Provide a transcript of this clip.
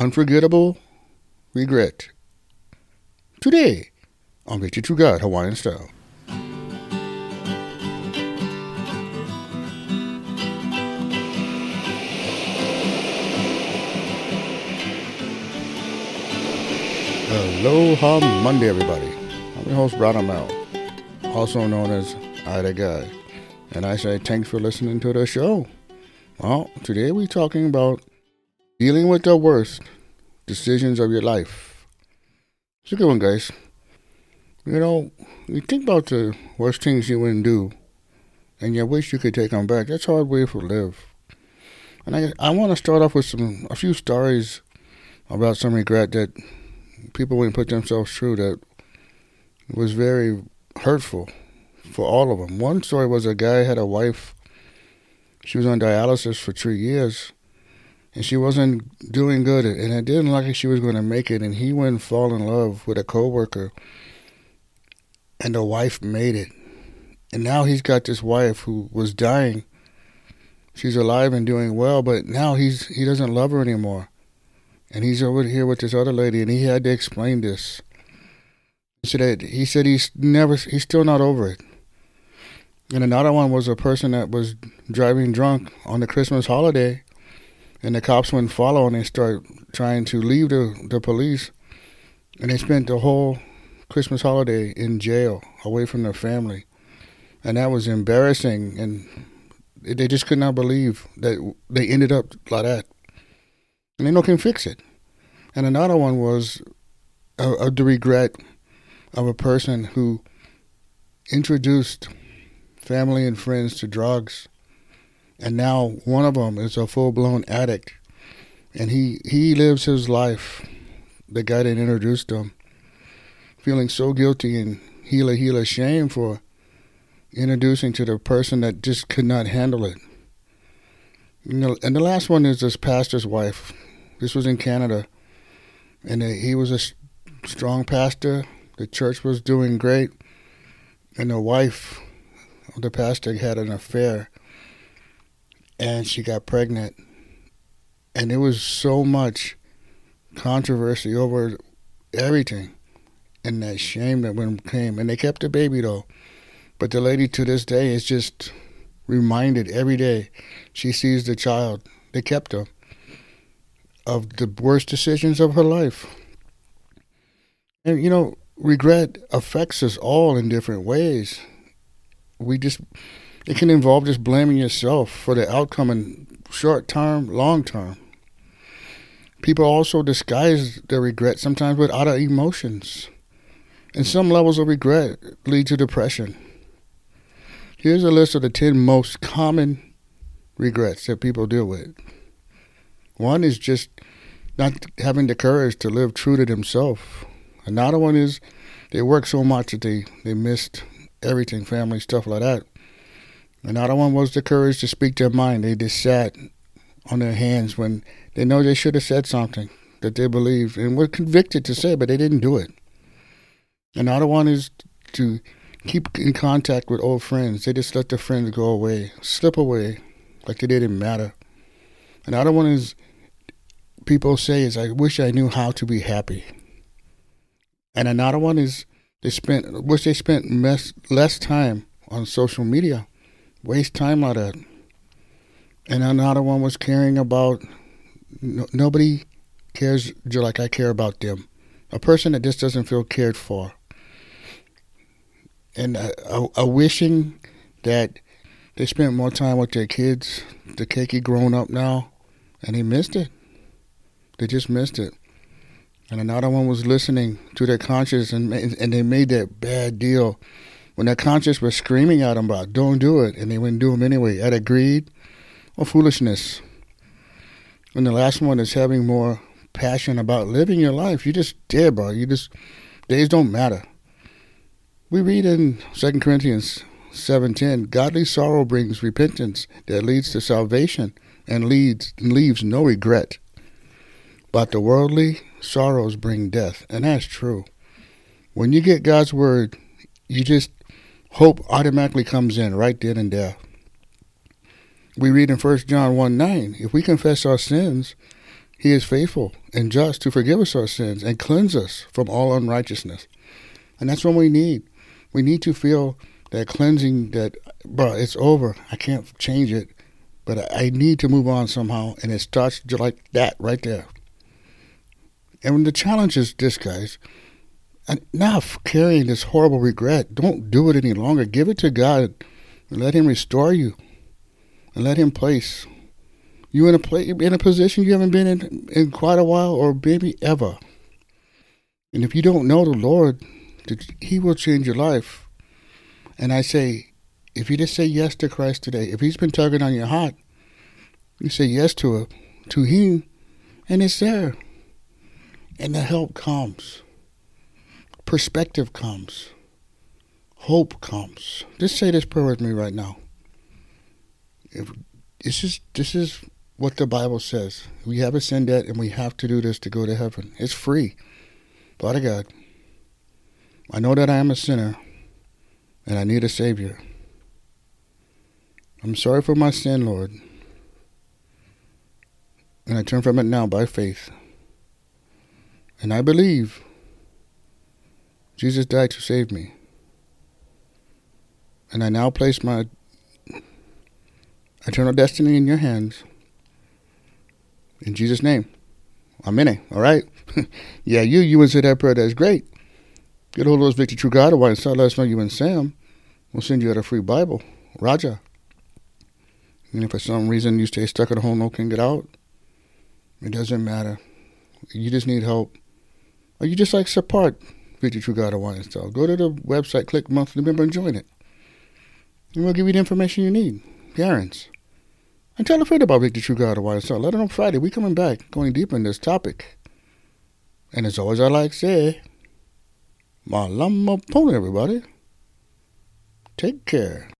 Unforgettable Regret. Today on Victory True God Hawaiian Style. Aloha Monday, everybody. I'm your host, Brad Mel, also known as Ida Guy. And I say thanks for listening to the show. Well, today we're talking about dealing with the worst decisions of your life. It's a good one, guys. You know, you think about the worst things you wouldn't do, and you wish you could take them back. That's a hard way to live. And I, I want to start off with some a few stories about some regret that people wouldn't put themselves through that was very hurtful for all of them. One story was a guy had a wife. She was on dialysis for three years, and she wasn't doing good, and it didn't look like she was going to make it. And he went and fall in love with a coworker, and the wife made it. And now he's got this wife who was dying. She's alive and doing well, but now he's he doesn't love her anymore. And he's over here with this other lady, and he had to explain this. He said he said he's never he's still not over it. And another one was a person that was driving drunk on the Christmas holiday, and the cops went follow and start trying to leave the, the police, and they spent the whole Christmas holiday in jail, away from their family, and that was embarrassing, and they just could not believe that they ended up like that, and they no can fix it. And another one was uh, the regret of a person who introduced family and friends to drugs, and now one of them is a full blown addict, and he he lives his life. The guy that introduced him, feeling so guilty and healer healer shame for introducing to the person that just could not handle it. You know, and the last one is this pastor's wife. This was in Canada, and he was a strong pastor. The church was doing great, and the wife of the pastor had an affair and she got pregnant. And there was so much controversy over everything and that shame that when came. And they kept the baby though. But the lady to this day is just reminded every day she sees the child. They kept her of the worst decisions of her life. And you know, regret affects us all in different ways we just it can involve just blaming yourself for the outcome in short term, long term. People also disguise their regret sometimes with other emotions. And some levels of regret lead to depression. Here's a list of the 10 most common regrets that people deal with. One is just not having the courage to live true to themselves. Another one is they work so much that they, they missed everything, family stuff like that. Another one was the courage to speak their mind. They just sat on their hands when they know they should have said something that they believed and were convicted to say, but they didn't do it. Another one is to keep in contact with old friends. They just let their friends go away, slip away, like they didn't matter. Another one is people say is I wish I knew how to be happy. And another one is they spent wish they spent less time on social media, waste time on that. And another one was caring about no, nobody cares like I care about them. A person that just doesn't feel cared for, and a, a, a wishing that they spent more time with their kids. The cakey grown up now, and they missed it. They just missed it and another one was listening to their conscience, and and they made that bad deal when their conscience was screaming at them about don't do it, and they wouldn't do them anyway, out of greed or foolishness. And the last one is having more passion about living your life. You just dead, bro. You just days don't matter. We read in Second Corinthians seven ten, godly sorrow brings repentance that leads to salvation and leads and leaves no regret. But the worldly sorrows bring death. And that's true. When you get God's word, you just hope automatically comes in right then and there. We read in 1 John 1 9, if we confess our sins, He is faithful and just to forgive us our sins and cleanse us from all unrighteousness. And that's what we need. We need to feel that cleansing that, bro, it's over. I can't change it, but I need to move on somehow. And it starts like that right there. And when the challenge is this, guys, enough carrying this horrible regret. Don't do it any longer. Give it to God and let Him restore you and let Him place you in a place in a position you haven't been in in quite a while or maybe ever. And if you don't know the Lord, He will change your life. And I say, if you just say yes to Christ today, if He's been tugging on your heart, you say yes to to Him, and it's there. And the help comes. Perspective comes. Hope comes. Just say this prayer with me right now. If this is this is what the Bible says. We have a sin debt and we have to do this to go to heaven. It's free. Father God, I know that I am a sinner and I need a Savior. I'm sorry for my sin, Lord. And I turn from it now by faith. And I believe Jesus died to save me. And I now place my eternal destiny in your hands. In Jesus' name. It, all right? yeah, you, you say that prayer, that's great. Get hold of those Victory True God and start let us know you and Sam. We'll send you out a free Bible. Raja. And if for some reason you stay stuck at home, no can get out, it doesn't matter. You just need help. Or you just like support Victory True God of Hawaiian Style. Go to the website, click monthly member, and join it. And we'll give you the information you need. Parents. And tell a friend about Victory True God Hawaiian Style. Let them know on Friday. we coming back, going deep in this topic. And as always, I like to say, Malama Pono, everybody. Take care.